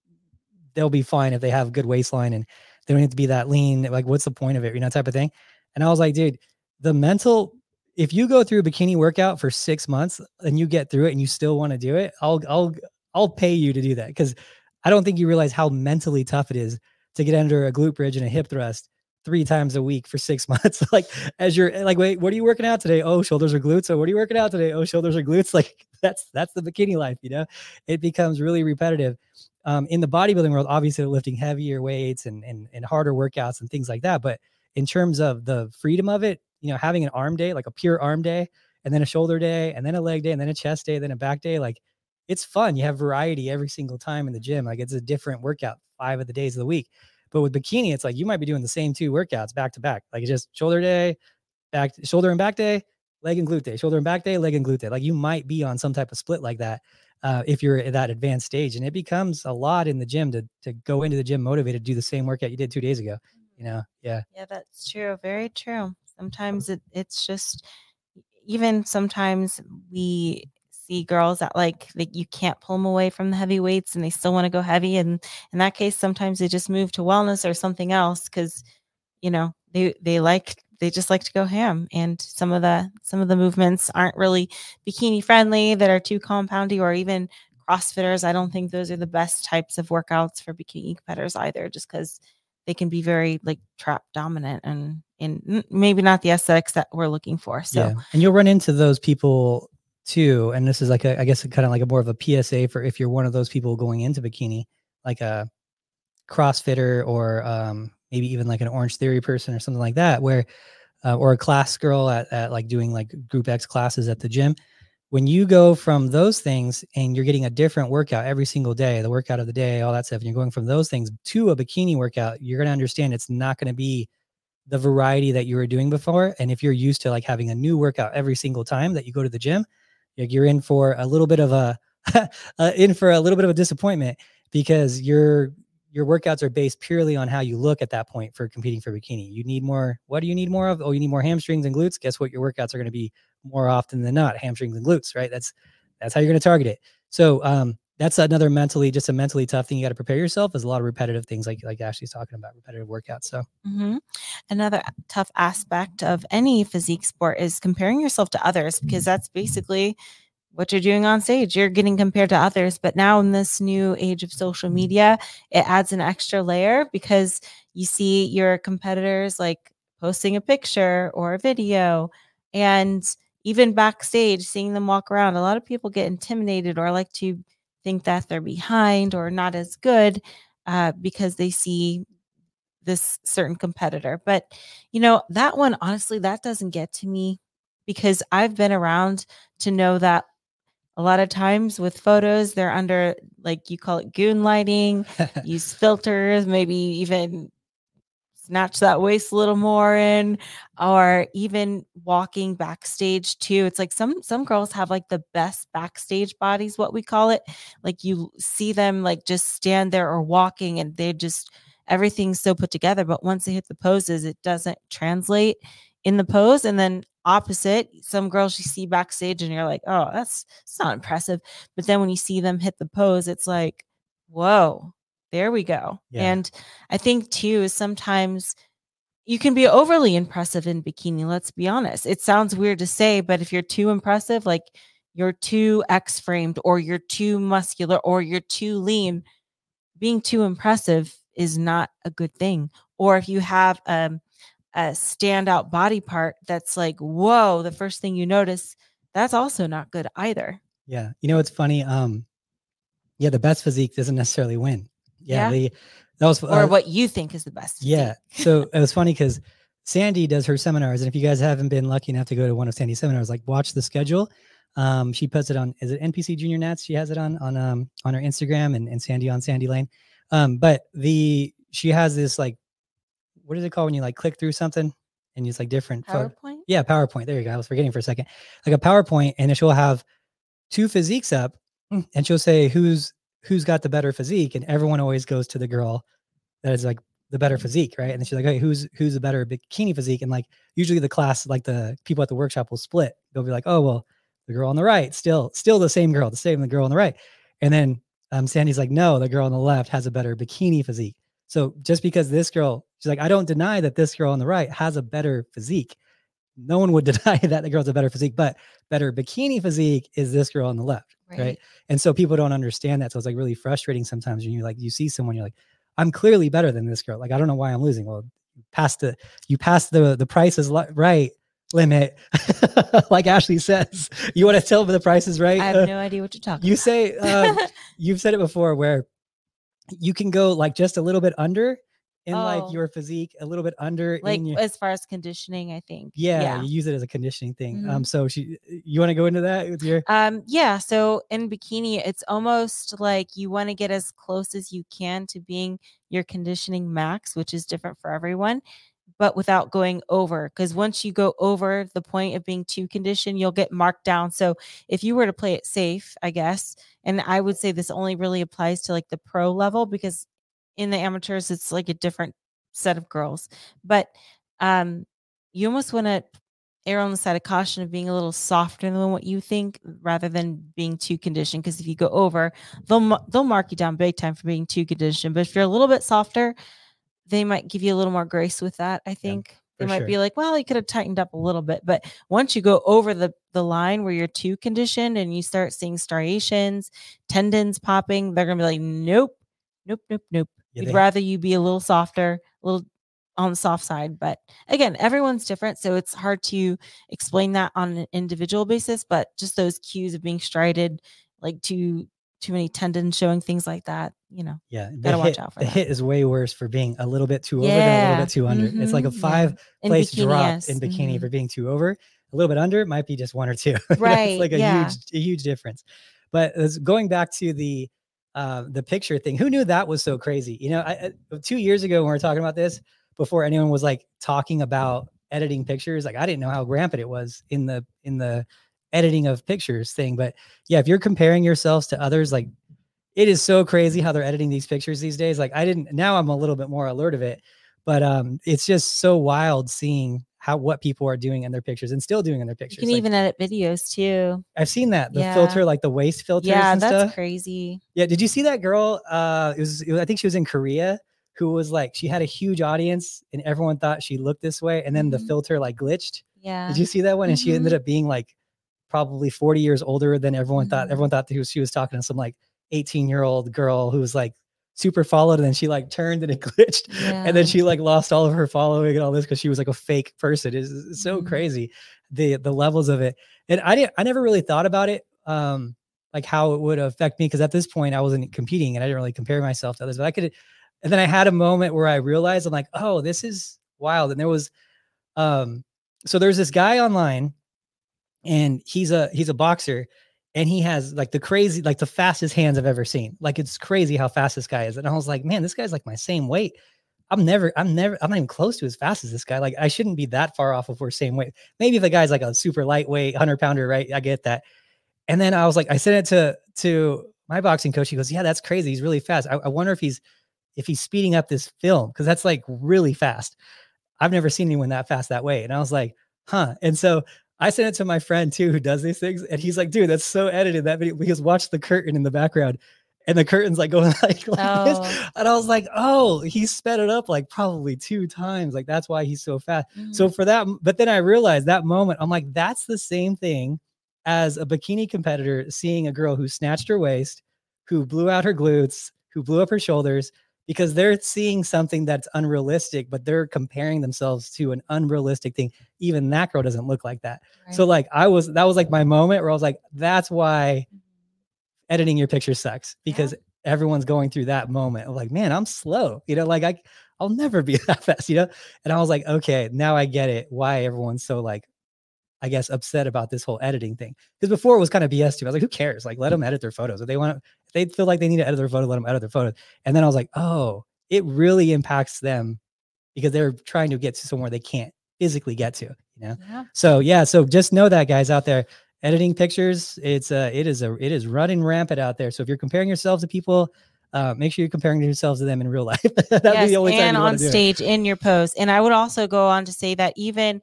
they'll be fine if they have a good waistline and they don't have to be that lean like what's the point of it? You know type of thing and i was like dude the mental if you go through a bikini workout for six months and you get through it and you still want to do it, I'll I'll I'll pay you to do that because I don't think you realize how mentally tough it is to get under a glute bridge and a hip thrust three times a week for six months. like as you're like, wait, what are you working out today? Oh, shoulders or glutes. So what are you working out today? Oh, shoulders or glutes. Like that's that's the bikini life, you know. It becomes really repetitive. Um, in the bodybuilding world, obviously lifting heavier weights and, and and harder workouts and things like that. But in terms of the freedom of it, you know, having an arm day, like a pure arm day, and then a shoulder day, and then a leg day, and then a chest day, then a back day, like it's fun. You have variety every single time in the gym. Like it's a different workout five of the days of the week. But with bikini, it's like you might be doing the same two workouts back to back. Like it's just shoulder day, back shoulder and back day, leg and glute day, shoulder and back day, leg and glute day. Like you might be on some type of split like that uh, if you're at that advanced stage. And it becomes a lot in the gym to to go into the gym motivated to do the same workout you did two days ago. You know, yeah. Yeah, that's true. Very true. Sometimes it, it's just even sometimes we see girls that like that you can't pull them away from the heavy weights and they still want to go heavy and in that case sometimes they just move to wellness or something else because you know they they like they just like to go ham and some of the some of the movements aren't really bikini friendly that are too compoundy or even crossfitters. I don't think those are the best types of workouts for bikini competitors either just because they can be very like trap dominant and in maybe not the aesthetics that we're looking for so yeah. and you'll run into those people too and this is like a, i guess kind of like a more of a psa for if you're one of those people going into bikini like a crossfitter or um, maybe even like an Orangetheory person or something like that where uh, or a class girl at, at like doing like group x classes at the gym when you go from those things and you're getting a different workout every single day the workout of the day all that stuff and you're going from those things to a bikini workout you're going to understand it's not going to be the variety that you were doing before and if you're used to like having a new workout every single time that you go to the gym you're in for a little bit of a uh, in for a little bit of a disappointment because your your workouts are based purely on how you look at that point for competing for bikini. You need more. What do you need more of? Oh, you need more hamstrings and glutes. Guess what? Your workouts are going to be more often than not hamstrings and glutes. Right. That's that's how you're going to target it. So um, that's another mentally just a mentally tough thing you got to prepare yourself. There's a lot of repetitive things like like Ashley's talking about repetitive workouts. So mm-hmm. another tough aspect of any physique sport is comparing yourself to others because that's basically what you're doing on stage. You're getting compared to others. But now in this new age of social media, it adds an extra layer because you see your competitors like posting a picture or a video and even backstage seeing them walk around a lot of people get intimidated or like to think that they're behind or not as good uh, because they see this certain competitor. But you know that one honestly that doesn't get to me because i've been around to know that a lot of times with photos they're under like you call it goon lighting use filters maybe even snatch that waist a little more in or even walking backstage too. It's like some some girls have like the best backstage bodies what we call it. Like you see them like just stand there or walking and they just everything's so put together but once they hit the poses it doesn't translate in the pose. And then opposite some girls you see backstage and you're like oh that's it's not impressive. But then when you see them hit the pose it's like whoa there we go yeah. and i think too is sometimes you can be overly impressive in bikini let's be honest it sounds weird to say but if you're too impressive like you're too x framed or you're too muscular or you're too lean being too impressive is not a good thing or if you have um a standout body part that's like, whoa, the first thing you notice, that's also not good either. Yeah. You know, it's funny. Um, yeah, the best physique doesn't necessarily win. Yeah. yeah. The, that was, or uh, what you think is the best. Yeah. So it was funny because Sandy does her seminars. And if you guys haven't been lucky enough to go to one of Sandy's seminars, like watch the schedule. Um, she puts it on, is it NPC Junior Nats? She has it on, on, um, on her Instagram and, and Sandy on Sandy Lane. Um, but the, she has this like what is it called when you like click through something and use like different PowerPoint? yeah, PowerPoint. There you go. I was forgetting for a second. Like a PowerPoint, and she'll have two physiques up, mm. and she'll say who's who's got the better physique, and everyone always goes to the girl that is like the better physique, right? And then she's like, hey, who's who's the better bikini physique? And like usually the class, like the people at the workshop will split. They'll be like, oh well, the girl on the right, still still the same girl, the same the girl on the right. And then um, Sandy's like, no, the girl on the left has a better bikini physique. So just because this girl, she's like, I don't deny that this girl on the right has a better physique. No one would deny that the girl's a better physique, but better bikini physique is this girl on the left. Right. right. And so people don't understand that. So it's like really frustrating sometimes when you like you see someone, you're like, I'm clearly better than this girl. Like, I don't know why I'm losing. Well, past the you passed the the price is li- right limit. like Ashley says, you want to tell them the price is right. I have no idea what you're talking you about. say um, you've said it before where you can go like just a little bit under in Oh. like your physique, a little bit under like your as far as conditioning, I think. yeah, Yeah. you use it as a conditioning thing. Mhm. Um, so she, you want to go into that with your Um, yeah. So in bikini, it's almost like you want to get as close as you can to being your conditioning max, which is different for everyone, but without going over. Because once you go over the point of being too conditioned, you'll get marked down. So if you were to play it safe, I guess, and I would say this only really applies to like the pro level because in the amateurs, it's like a different set of girls. But um, you almost want to err on the side of caution of being a little softer than what you think rather than being too conditioned because if you go over they'll they'll mark you down big time for being too conditioned but if you're a little bit softer they might give you a little more grace with that i think they might sure. be like well you could have tightened up a little bit but once you go over the the line where you're too conditioned and you start seeing striations tendons popping they're gonna be like nope nope nope nope Yeah, we'd rather you be a little softer a little on the soft side but again everyone's different so it's hard to explain that on an individual basis but just those cues of being strided like too too many tendons showing things like that you know yeah. The Gotta watch hit, out for the that. hit is way worse for being a little bit too over than a little bit too under. It's like a mhm, yeah. five in place bikini, drop yes, in bikini mhm. for being too over. A little bit under might be just one or two. Right, it's like a yeah. huge, a huge difference. But going back to the uh, the picture thing, who knew that was so crazy? You know, I, I, two years ago when we were talking about this, before anyone was like talking about editing pictures, like I didn't know how rampant it was in the in the editing of pictures thing. But yeah, if you're comparing yourselves to others, like it is so crazy how they're editing these pictures these days. Like I didn't now I'm a little bit more alert of it, but um it's just so wild seeing how what people are doing in their pictures and still doing in their pictures. you can Like, even edit videos too I've seen that the Yeah. filter, like the waist filters yeah that's stuff. crazy Yeah, did you see that girl? Uh, it was, it was- I think she was in Korea, who was like she had a huge audience and everyone thought she looked this way, and then the Mhm. filter like glitched. yeah Did you see that one? And she ended Mhm. up being like probably 40 years older than everyone thought. Mhm. Everyone thought that he was, she was talking to some like 18 year old girl who was like super followed, and then she like turned and it glitched, and then she like lost all of her following and all this because she was like a fake person. It's, it's so Mhm. crazy the the levels of it. And I didn't I never really thought about it. Um like how it would affect me because at this point I wasn't competing and I didn't really compare myself to others. But I could and then I had a moment where I realized I'm like, oh, this is wild. And there was um so there's this guy online and he's a he's a boxer and he has like the crazy like the fastest hands I've ever seen. Like it's crazy how fast this guy is. And I was like, man, this guy's like my same weight. I'm never, I'm never, I'm not even close to as fast as this guy. Like I shouldn't be that far off if we're same weight. Maybe if the guy's like a super lightweight, hundred pounder, right? I get that. And then I was like, I sent it to to my boxing coach. He goes, Yeah, that's crazy. He's really fast. I, I wonder if he's if he's speeding up this film because that's like really fast. I've never seen anyone that fast that way. And I was like, huh. And so I sent it to my friend too, who does these things. And he's like, dude, that's so edited that video because watch the curtain in the background. And the curtain's like going like, like this. Oh. And I was like, oh, he sped it up like probably two times. Like that's why he's so fast. Mhm. So for that, but then I realized that moment, I'm like, that's the same thing as a bikini competitor seeing a girl who snatched her waist, who blew out her glutes, who blew up her shoulders, because they're seeing something that's unrealistic, but they're comparing themselves to an unrealistic thing. Even that girl doesn't look like that. So like I was, that was like my moment where I was like, that's why Mhm. editing your picture sucks because everyone's going through that moment of like, man, I'm slow. You know, like I I'll never be that fast, you know? And I was like, okay, now I get it why everyone's so like, I guess upset about this whole editing thing. Because before it was kind of BS too. I was like, who cares? Like, let them edit their photos. If they want to, they feel like they need to edit their photo, let them edit their photo. And then I was like, oh, it really impacts them because they're trying to get to somewhere they can't physically get to, you know? Yeah. So yeah, so just know that guys out there, editing pictures, it's uh it is a it is running rampant out there. So if you're comparing yourselves to people, uh, make sure you're comparing yourselves to them in real life. That'd be yes, the only time and on stage in your pose. And I would also go on to say that even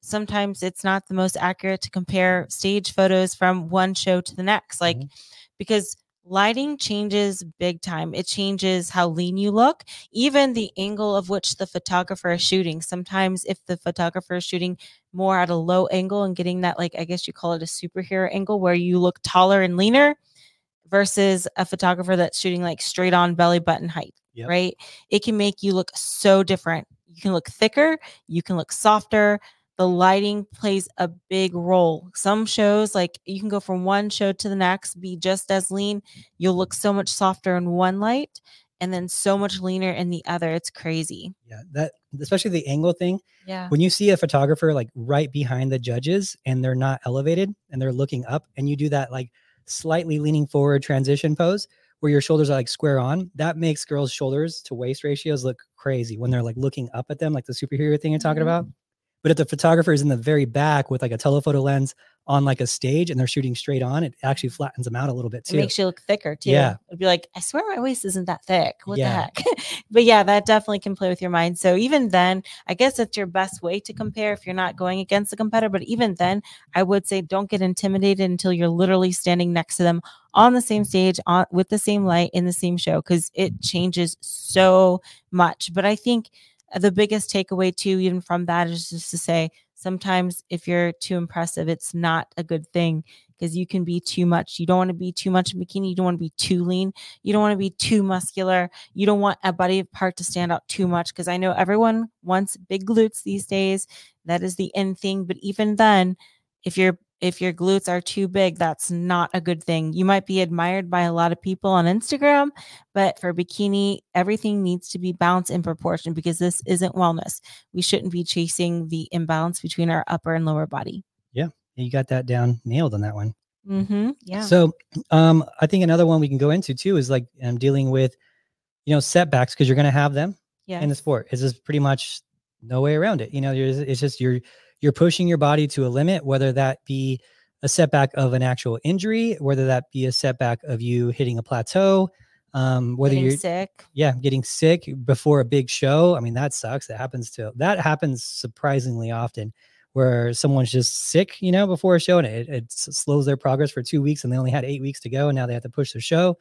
sometimes it's not the most accurate to compare stage photos from one show to the next, like Mhm. because lighting changes big time. It changes how lean you look, even the angle of which the photographer is shooting. Sometimes if the photographer is shooting more at a low angle and getting that like I guess you call it a superhero angle where you look taller and leaner versus a photographer that's shooting like straight on belly button height Yep. right? It can make you look so different. You can look thicker, you can look softer. The lighting plays a big role. Some shows, like you can go from one show to the next, be just as lean. You'll look so much softer in one light and then so much leaner in the other. It's crazy. Yeah, that especially the angle thing. Yeah. When you see a photographer like right behind the judges and they're not elevated and they're looking up, and you do that like slightly leaning forward transition pose where your shoulders are like square on, that makes girls' shoulders to waist ratios look crazy when they're like looking up at them, like the superhero thing you're talking Mhm. about. But if the photographer is in the very back with like a telephoto lens on like a stage and they're shooting straight on, it actually flattens them out a little bit It too. makes you look thicker too. Yeah. It'd be like, I swear my waist isn't that thick. What Yeah. the heck? but yeah, that definitely can play with your mind. So even then, I guess that's your best way to compare if you're not going against a competitor. But even then, I would say don't get intimidated until you're literally standing next to them on the same stage, on with the same light in the same show, because it changes so much. But I think the biggest takeaway too, even from that, is just to say sometimes if you're too impressive, it's not a good thing because you can be too much. You don't want to be too much in bikini. You don't want to be too lean. You don't want to be too muscular. You don't want a body part to stand out too much because I know everyone wants big glutes these days. That is the end thing. But even then, if your if your glutes are too big, that's not a good thing. You might be admired by a lot of people on Instagram, but for bikini, everything needs to be balanced in proportion because this isn't wellness. We shouldn't be chasing the imbalance between our upper and lower body. Yeah, you got that down nailed on that one. Mm-hmm. Yeah. So, um, I think another one we can go into too is like um, dealing with, you know, setbacks because you're going to have them yeah. in the sport. It's just pretty much no way around it. You know, it's just you're you're pushing your body to a limit, whether that be a setback of an actual injury, whether that be a setback of you hitting a plateau, um, whether Getting you're sick. yeah getting sick before a big show. I mean, that sucks. That happens to that happens surprisingly often. Where someone's just sick, you know, before a show, and it, it slows their progress for two weeks, and they only had eight weeks to go, and now they have to push their show.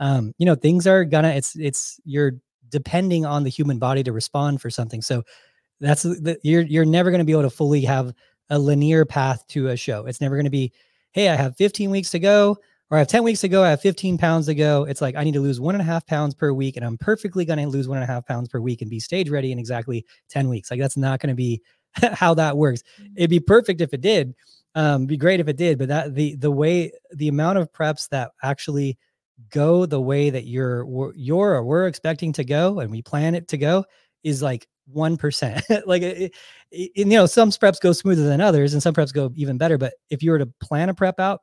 Um, you know, things are gonna. It's it's you're depending on the human body to respond for something. So that's the, you're you're never going to be able to fully have a linear path to a show. It's never going to be, hey, I have 15 weeks to go, or I have 10 weeks to go, I have 15 pounds to go. It's like I need to lose one and a half pounds per week, and I'm perfectly going to lose one and a half pounds per week and be stage ready in exactly 10 weeks. Like that's not going to be how that works. It'd be perfect if it did. Um, be great if it did, but that the the way the amount of preps that actually go the way that you're you're or we're expecting to go, and we plan it to go, is like one percent. like it, it- you know, some preps go smoother than others, and some preps go even better. But if you were to plan a prep out,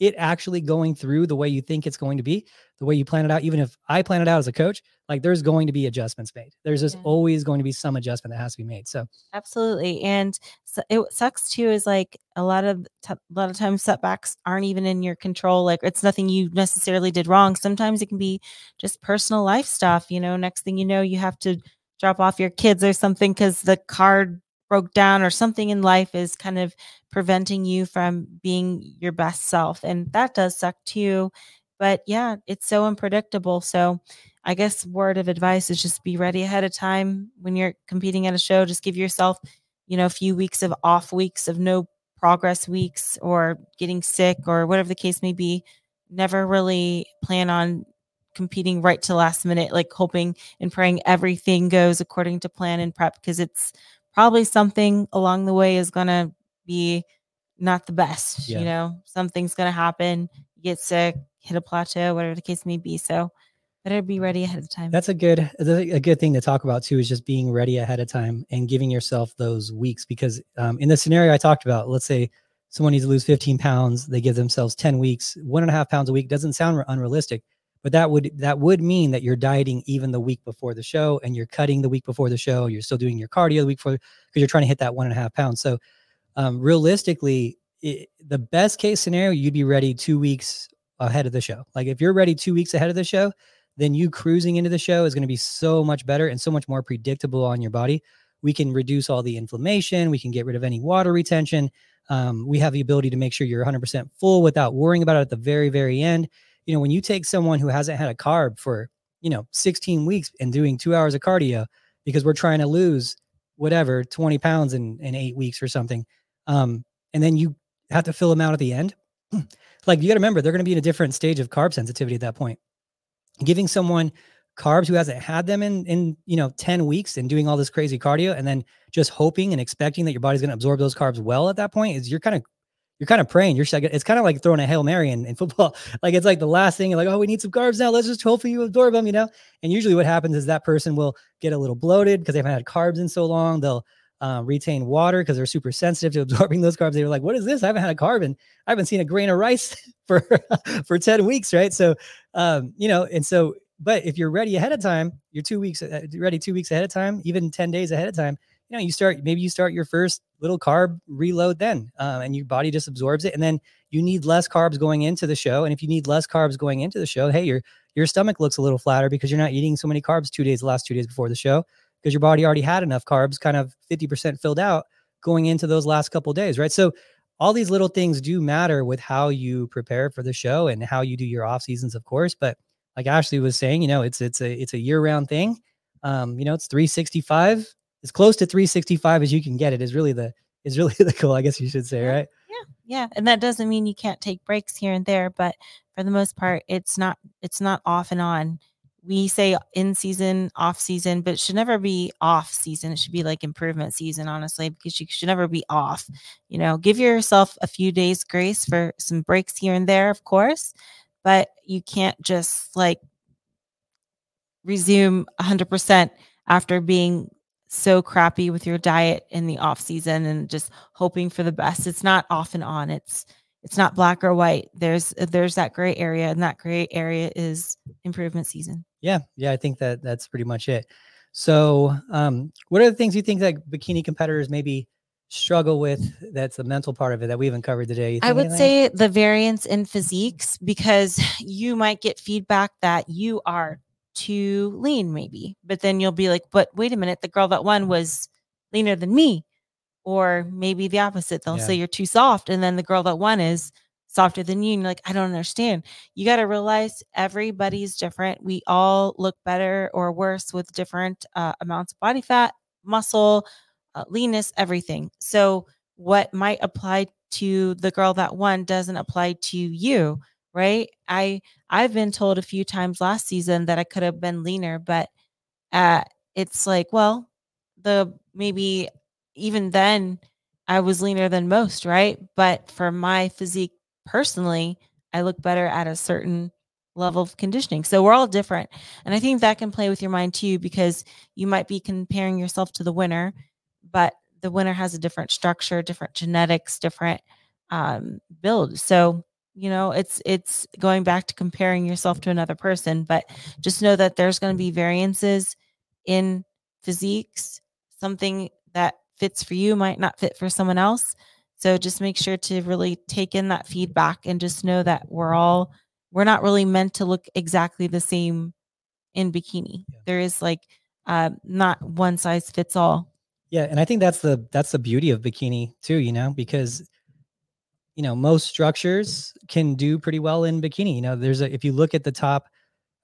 it actually going through the way you think it's going to be, the way you plan it out, even if I plan it out as a coach, like there's going to be adjustments made. There's just Yeah. always going to be some adjustment that has to be made. So Absolutely. And so it sucks too is like a lot of t- a lot of times setbacks aren't even in your control. Like it's nothing you necessarily did wrong. Sometimes it can be just personal life stuff. You know, next thing you know, you have to drop off your kids or something because the car broke down or something in life is kind of preventing you from being your best self. And that does suck too. But yeah, it's so unpredictable. So I guess word of advice is just be ready ahead of time when you're competing at a show. Just give yourself, you know, a few weeks of off weeks of no progress weeks or getting sick or whatever the case may be. Never really plan on competing right to last minute, like hoping and praying everything goes according to plan and prep because it's probably something along the way is going to be not the best. Yeah. You know, something's going to happen, you get sick, hit a plateau, whatever the case may be. So better be ready ahead of time. That's a good a good thing to talk about too is just being ready ahead of time and giving yourself those weeks because um, in the scenario I talked about, let's say someone needs to lose 15 pounds, they give themselves 10 weeks, one and a half pounds a week doesn't sound unrealistic, but that would that would mean that you're dieting even the week before the show and you're cutting the week before the show. You're still doing your cardio the week before because you're trying to hit that one and a half pounds. So um, realistically, it, the best case scenario, you'd be ready two weeks ahead of the show. Like if you're ready two weeks ahead of the show, then you cruising into the show is going to be so much better and so much more predictable on your body. We can reduce all the inflammation. We can get rid of any water retention. Um, we have the ability to make sure you're 100% full without worrying about it at the very, very end. You know, when you take someone who hasn't had a carb for, you know, 16 weeks and doing two hours of cardio because we're trying to lose whatever 20 pounds in, in eight weeks or something. Um, and then you have to fill them out at the end. like you got to remember, they're going to be in a different stage of carb sensitivity at that point giving someone carbs who hasn't had them in in you know 10 weeks and doing all this crazy cardio and then just hoping and expecting that your body's going to absorb those carbs well at that point is you're kind of you're kind of praying. You're it's kind of like throwing a hail mary in, in football. Like it's like the last thing. like, oh, we need some carbs now. Let's just hopefully you absorb them, you know. And usually, what happens is that person will get a little bloated because they haven't had carbs in so long. They'll uh, retain water because they're super sensitive to absorbing those carbs. They were like, "What is this? I haven't had a carbon. I haven't seen a grain of rice for for ten weeks, right?" So, um, you know, and so, but if you're ready ahead of time, you're two weeks uh, ready two weeks ahead of time, even ten days ahead of time you know, you start maybe you start your first little carb reload then, uh, and your body just absorbs it, and then you need less carbs going into the show. And if you need less carbs going into the show, hey, your your stomach looks a little flatter because you're not eating so many carbs two days, the last two days before the show, because your body already had enough carbs, kind of 50% filled out going into those last couple days, right? So all these little things do matter with how you prepare for the show and how you do your off seasons, of course. But like Ashley was saying, you know, it's it's a it's a year round thing. Um, you know, it's 365 as close to 365 as you can get it is really the is really the goal, I guess you should say, right? Yeah. Yeah. And that doesn't mean you can't take breaks here and there, but for the most part, it's not it's not off and on. We say in season, off season, but it should never be off season. It should be like improvement season, honestly, because you should never be off. You know, give yourself a few days grace for some breaks here and there, of course, but you can't just like resume 100% after being so crappy with your diet in the off season and just hoping for the best. It's not off and on. It's it's not black or white. There's there's that gray area, and that gray area is improvement season. Yeah, yeah, I think that that's pretty much it. So, um, what are the things you think that bikini competitors maybe struggle with? That's the mental part of it that we haven't covered today. I would say the variance in physiques because you might get feedback that you are too lean, maybe. But then you'll be like, but wait a minute, the girl that won was leaner than me. Or maybe the opposite. They'll yeah. say you're too soft. And then the girl that won is softer than you. And you're like, I don't understand. You got to realize everybody's different. We all look better or worse with different uh, amounts of body fat, muscle, uh, leanness, everything. So, what might apply to the girl that won doesn't apply to you right? I I've been told a few times last season that I could have been leaner, but uh it's like, well, the maybe even then I was leaner than most, right? But for my physique personally, I look better at a certain level of conditioning. So we're all different. And I think that can play with your mind too, because you might be comparing yourself to the winner, but the winner has a different structure, different genetics, different um, build. So you know it's it's going back to comparing yourself to another person but just know that there's going to be variances in physiques. Something that fits for you might not fit for someone else. So just make sure to really take in that feedback and just know that we're all we're not really meant to look exactly the same in bikini. Yeah. there is like uh, not one size fits all. Yeah and i think that's the that's the beauty of bikini too you know because you know most structures can do pretty well in bikini you know there's a if you look at the top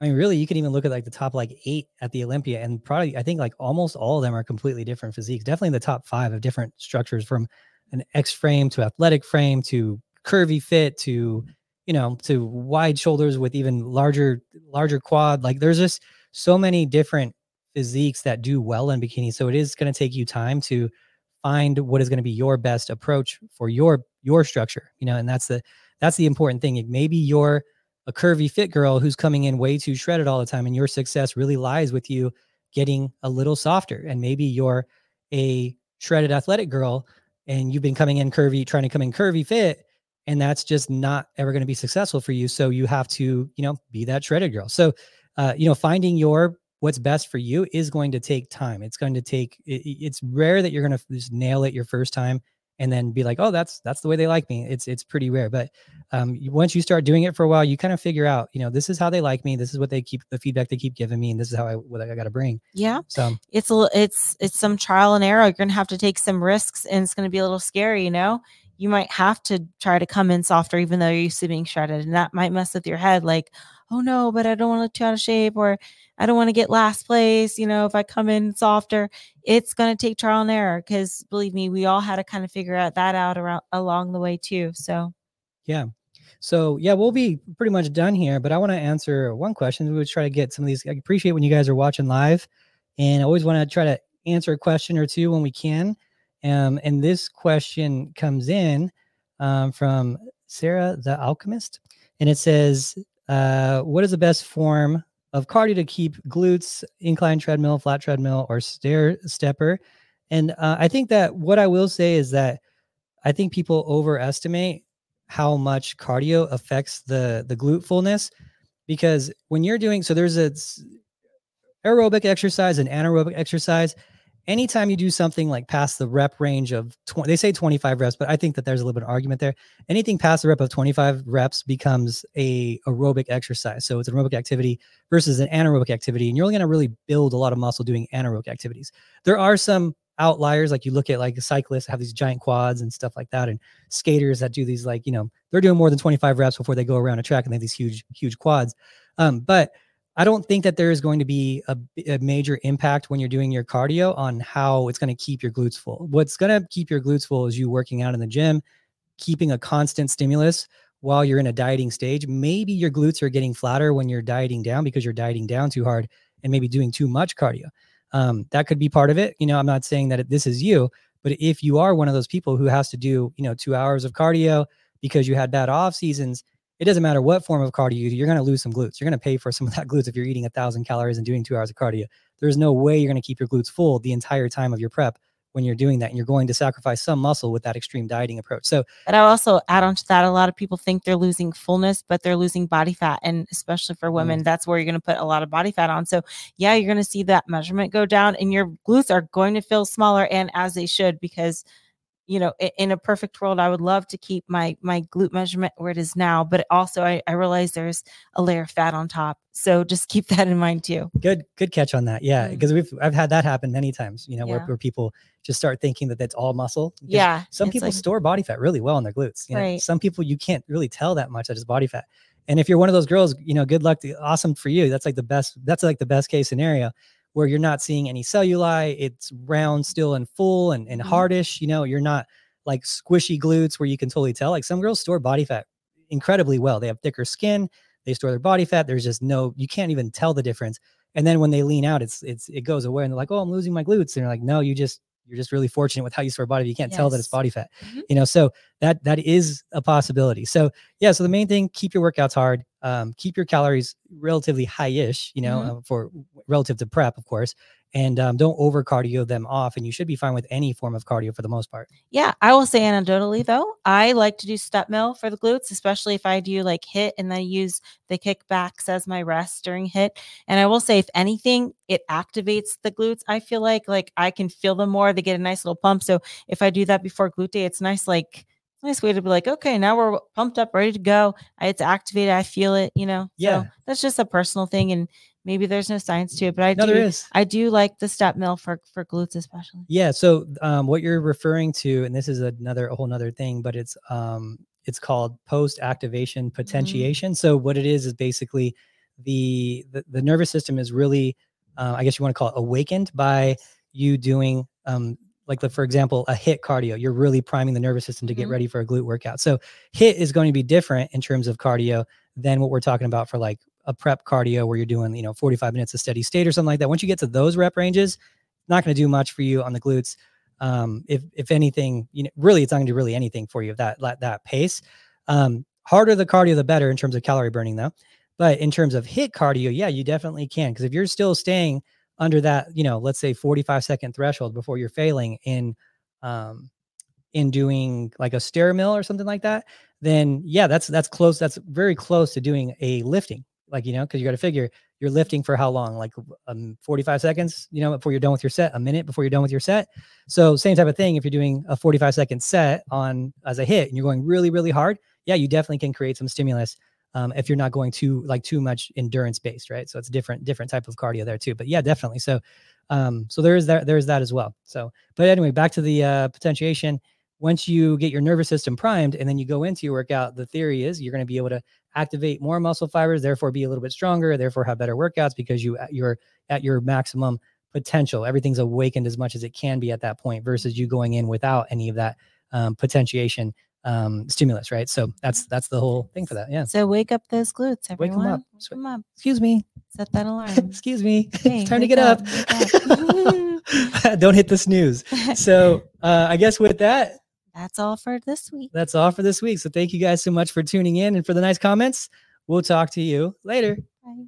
i mean really you can even look at like the top like eight at the olympia and probably i think like almost all of them are completely different physiques definitely the top five of different structures from an x frame to athletic frame to curvy fit to you know to wide shoulders with even larger larger quad like there's just so many different physiques that do well in bikini so it is going to take you time to find what is going to be your best approach for your your structure you know and that's the that's the important thing. Maybe you're a curvy fit girl who's coming in way too shredded all the time and your success really lies with you getting a little softer. And maybe you're a shredded athletic girl and you've been coming in curvy trying to come in curvy fit and that's just not ever going to be successful for you. So you have to you know be that shredded girl. So uh, you know finding your what's best for you is going to take time. It's going to take it, it's rare that you're going to just nail it your first time and then be like, "Oh, that's that's the way they like me." It's it's pretty rare, but um, once you start doing it for a while, you kind of figure out, you know, this is how they like me. This is what they keep the feedback they keep giving me, and this is how I what I got to bring. Yeah. So it's a it's it's some trial and error. You're gonna have to take some risks, and it's gonna be a little scary. You know, you might have to try to come in softer, even though you're used to being shredded, and that might mess with your head. Like, oh no, but I don't want to look out of shape, or I don't want to get last place, you know, if I come in softer, it's going to take trial and error because believe me, we all had to kind of figure out that out around along the way too. So, yeah. So yeah, we'll be pretty much done here, but I want to answer one question. We would try to get some of these. I appreciate when you guys are watching live, and I always want to try to answer a question or two when we can. Um, and this question comes in um, from Sarah the Alchemist, and it says, uh, "What is the best form of cardio to keep glutes, incline treadmill, flat treadmill, or stair stepper?" And uh, I think that what I will say is that I think people overestimate how much cardio affects the the glute fullness because when you're doing so there's a aerobic exercise and anaerobic exercise anytime you do something like past the rep range of 20 they say 25 reps but i think that there's a little bit of argument there. Anything past the rep of 25 reps becomes a aerobic exercise. So it's an aerobic activity versus an anaerobic activity and you're only going to really build a lot of muscle doing anaerobic activities. There are some outliers like you look at like cyclists have these giant quads and stuff like that and skaters that do these like you know they're doing more than 25 reps before they go around a track and they have these huge huge quads. Um, but i don't think that there is going to be a, a major impact when you're doing your cardio on how it's going to keep your glutes full. What's going to keep your glutes full is you working out in the gym keeping a constant stimulus while you're in a dieting stage. Maybe your glutes are getting flatter when you're dieting down because you're dieting down too hard and maybe doing too much cardio. Um, that could be part of it. You know, I'm not saying that this is you, but if you are one of those people who has to do, you know, two hours of cardio because you had bad off seasons, it doesn't matter what form of cardio you do, you're going to lose some glutes. You're going to pay for some of that glutes if you're eating a thousand calories and doing two hours of cardio. There's no way you're going to keep your glutes full the entire time of your prep when you're doing that and you're going to sacrifice some muscle with that extreme dieting approach. So, but I also add on to that a lot of people think they're losing fullness, but they're losing body fat. And especially for women, mm. that's where you're going to put a lot of body fat on. So, yeah, you're going to see that measurement go down and your glutes are going to feel smaller and as they should because you know in a perfect world i would love to keep my my glute measurement where it is now but also i, I realize there's a layer of fat on top so just keep that in mind too good good catch on that yeah because mm-hmm. we've i've had that happen many times you know yeah. where, where people just start thinking that that's all muscle yeah some people like, store body fat really well in their glutes you know right. some people you can't really tell that much that is body fat and if you're one of those girls you know good luck to, awesome for you that's like the best that's like the best case scenario where you're not seeing any cellulite. It's round still and full and, and mm-hmm. hardish. You know, you're not like squishy glutes where you can totally tell. Like some girls store body fat incredibly well. They have thicker skin, they store their body fat. There's just no, you can't even tell the difference. And then when they lean out, it's it's it goes away and they're like, oh, I'm losing my glutes. And you're like, no, you just you're just really fortunate with how you store body. You can't yes. tell that it's body fat. Mm-hmm. You know, so that that is a possibility. So yeah, so the main thing, keep your workouts hard um, keep your calories relatively high-ish, you know, mm-hmm. uh, for relative to prep, of course, and um, don't over cardio them off. And you should be fine with any form of cardio for the most part. Yeah, I will say anecdotally though, I like to do step mill for the glutes, especially if I do like HIIT and then use the kickbacks as my rest during HIIT. And I will say, if anything, it activates the glutes. I feel like like I can feel them more. They get a nice little pump. So if I do that before glute day, it's nice like nice way to be like, okay, now we're pumped up, ready to go. It's activated. I feel it, you know? Yeah. So that's just a personal thing. And maybe there's no science to it, but I no, do, there is. I do like the step mill for, for glutes, especially. Yeah. So, um, what you're referring to, and this is another, a whole nother thing, but it's, um, it's called post activation mm-hmm. potentiation. Mm-hmm. So what it is, is basically the, the, the nervous system is really, uh, I guess you want to call it awakened by you doing, um, like the, for example a HIIT cardio you're really priming the nervous system to get mm-hmm. ready for a glute workout. So HIIT is going to be different in terms of cardio than what we're talking about for like a prep cardio where you're doing you know 45 minutes of steady state or something like that. Once you get to those rep ranges not going to do much for you on the glutes. Um, if if anything you know really it's not going to do really anything for you that that, that pace. Um, harder the cardio the better in terms of calorie burning though. But in terms of HIIT cardio yeah you definitely can because if you're still staying under that, you know, let's say 45 second threshold before you're failing in um in doing like a stair mill or something like that, then yeah, that's that's close. That's very close to doing a lifting. Like, you know, because you got to figure you're lifting for how long? Like um 45 seconds, you know, before you're done with your set, a minute before you're done with your set. So same type of thing. If you're doing a 45 second set on as a HIIT and you're going really, really hard, yeah, you definitely can create some stimulus um, if you're not going too like too much endurance based, right? So it's different different type of cardio there too. But yeah, definitely. So um, so there is that there is that as well. So but anyway, back to the uh, potentiation. Once you get your nervous system primed and then you go into your workout, the theory is you're going to be able to activate more muscle fibers, therefore be a little bit stronger, therefore have better workouts because you you're at your maximum potential. Everything's awakened as much as it can be at that point versus you going in without any of that um, potentiation um, stimulus, right? So that's that's the whole thing for that. Yeah. So wake up those glutes, Wake 'em everyone. up. Wake 'em up. Excuse me. Set that alarm. Excuse me. Hey, Time to get up. wake up. Don't hit the snooze. So uh, I guess with that, That's all for this week. that's all for this week. So thank you guys so much for tuning in and for the nice comments. We'll talk to you later. Bye.